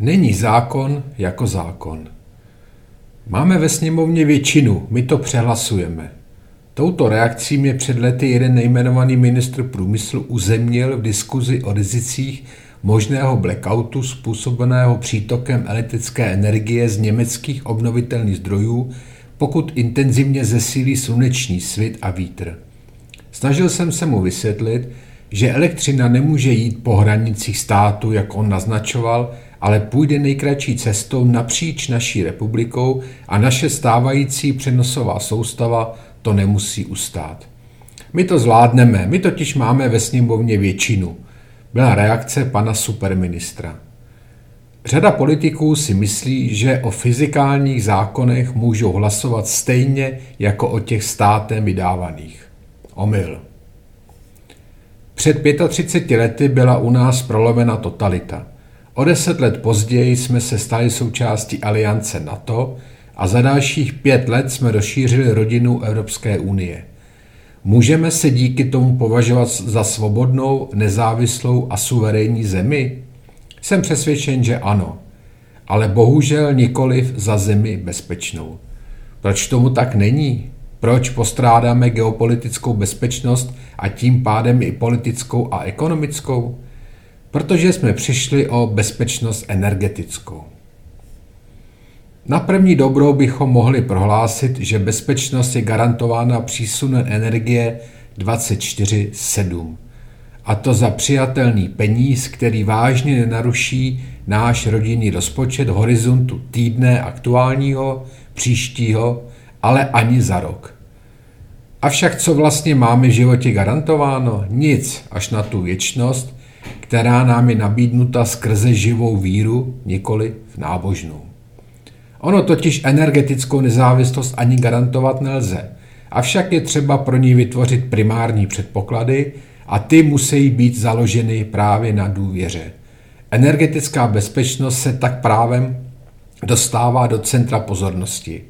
Není zákon jako zákon. Máme ve sněmovně většinu, my to přehlasujeme. Touto reakcí mě před lety jeden nejmenovaný ministr průmyslu uzemnil v diskuzi o rizicích možného blackoutu způsobeného přítokem elektrické energie z německých obnovitelných zdrojů, pokud intenzivně zesílí sluneční svit a vítr. Snažil jsem se mu vysvětlit, že elektřina nemůže jít po hranicích státu, jak on naznačoval, ale půjde nejkratší cestou napříč naší republikou a naše stávající přenosová soustava to nemusí ustát. My to zvládneme, my totiž máme ve sněmovně většinu, byla reakce pana superministra. Řada politiků si myslí, že o fyzikálních zákonech můžou hlasovat stejně jako o těch státem vydávaných. Omyl. Před 35 lety byla u nás prolomena totalita – O deset let později jsme se stali součástí aliance NATO a za dalších pět let jsme rozšířili rodinu Evropské unie. Můžeme se díky tomu považovat za svobodnou, nezávislou a suverénní zemi? Jsem přesvědčen, že ano, ale bohužel nikoliv za zemi bezpečnou. Proč tomu tak není? Proč postrádáme geopolitickou bezpečnost a tím pádem i politickou a ekonomickou? Protože jsme přišli o bezpečnost energetickou. Na první dobrou bychom mohli prohlásit, že bezpečnost je garantována přísunem energie 24-7. A to za přijatelný peníz, který vážně nenaruší náš rodinný rozpočet horizontu týdne aktuálního, příštího, ale ani za rok. Avšak co vlastně máme v životě garantováno? Nic, až na tu věčnost, která nám je nabídnuta skrze živou víru, nikoli v nábožnou. Ono totiž energetickou nezávislost ani garantovat nelze, avšak je třeba pro ní vytvořit primární předpoklady a ty musí být založeny právě na důvěře. Energetická bezpečnost se tak právem dostává do centra pozornosti.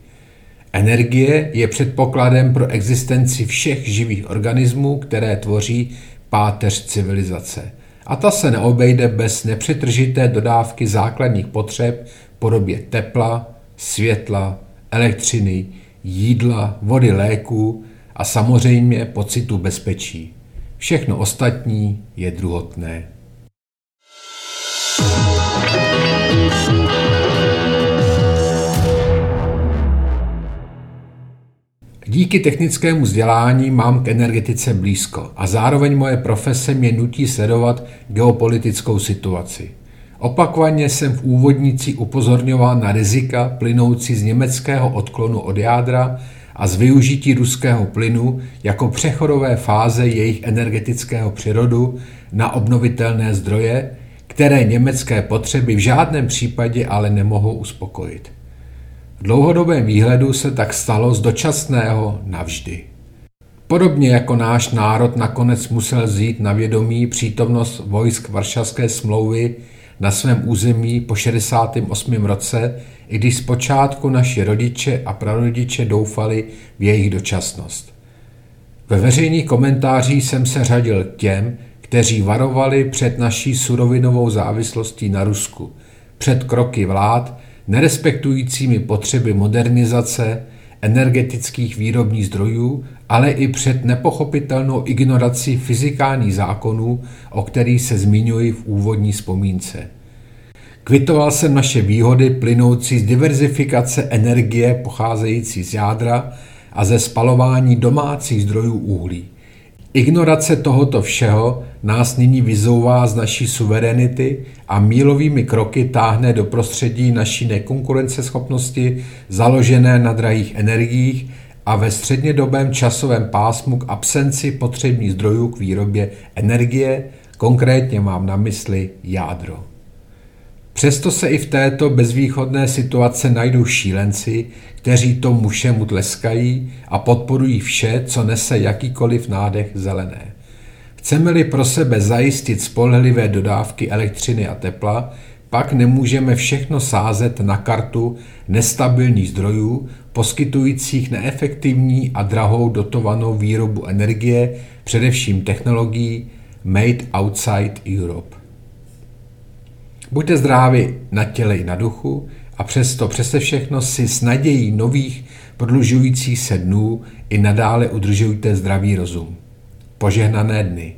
Energie je předpokladem pro existenci všech živých organismů, které tvoří páteř civilizace a ta se neobejde bez nepřetržité dodávky základních potřeb v podobě tepla, světla, elektřiny, jídla, vody, léků a samozřejmě pocitu bezpečí. Všechno ostatní je druhotné. Díky technickému vzdělání mám k energetice blízko a zároveň moje profese mě nutí sledovat geopolitickou situaci. Opakovaně jsem v úvodnici upozorňoval na rizika plynoucí z německého odklonu od jádra a z využití ruského plynu jako přechodové fáze jejich energetického přirodu na obnovitelné zdroje, které německé potřeby v žádném případě ale nemohou uspokojit. V dlouhodobém výhledu se tak stalo z dočasného navždy. Podobně jako náš národ nakonec musel zjít na vědomí přítomnost vojsk Varšavské smlouvy na svém území po 68. roce, i když zpočátku naši rodiče a prarodiče doufali v jejich dočasnost. Ve veřejných komentářích jsem se řadil těm, kteří varovali před naší surovinovou závislostí na Rusku, před kroky vlád, nerespektujícími potřeby modernizace, energetických výrobních zdrojů, ale i před nepochopitelnou ignorací fyzikálních zákonů, o kterých se zmiňuji v úvodní vzpomínce. Kvitoval jsem naše výhody plynoucí z diverzifikace energie pocházející z jádra a ze spalování domácích zdrojů uhlí. Ignorace tohoto všeho nás nyní vyzouvá z naší suverenity a mílovými kroky táhne do prostředí naší nekonkurenceschopnosti založené na drahých energiích a ve střednědobém časovém pásmu k absenci potřebných zdrojů k výrobě energie, konkrétně mám na mysli jádro. Přesto se i v této bezvýchodné situace najdou šílenci, kteří tomu všemu tleskají a podporují vše, co nese jakýkoliv nádech zelené. Chceme-li pro sebe zajistit spolehlivé dodávky elektřiny a tepla, pak nemůžeme všechno sázet na kartu nestabilních zdrojů, poskytujících neefektivní a drahou dotovanou výrobu energie, především technologií Made Outside Europe. Buďte zdraví na těle i na duchu a přesto přese všechno si s nadějí nových prodlužujících se dnů i nadále udržujte zdravý rozum. Požehnané dny.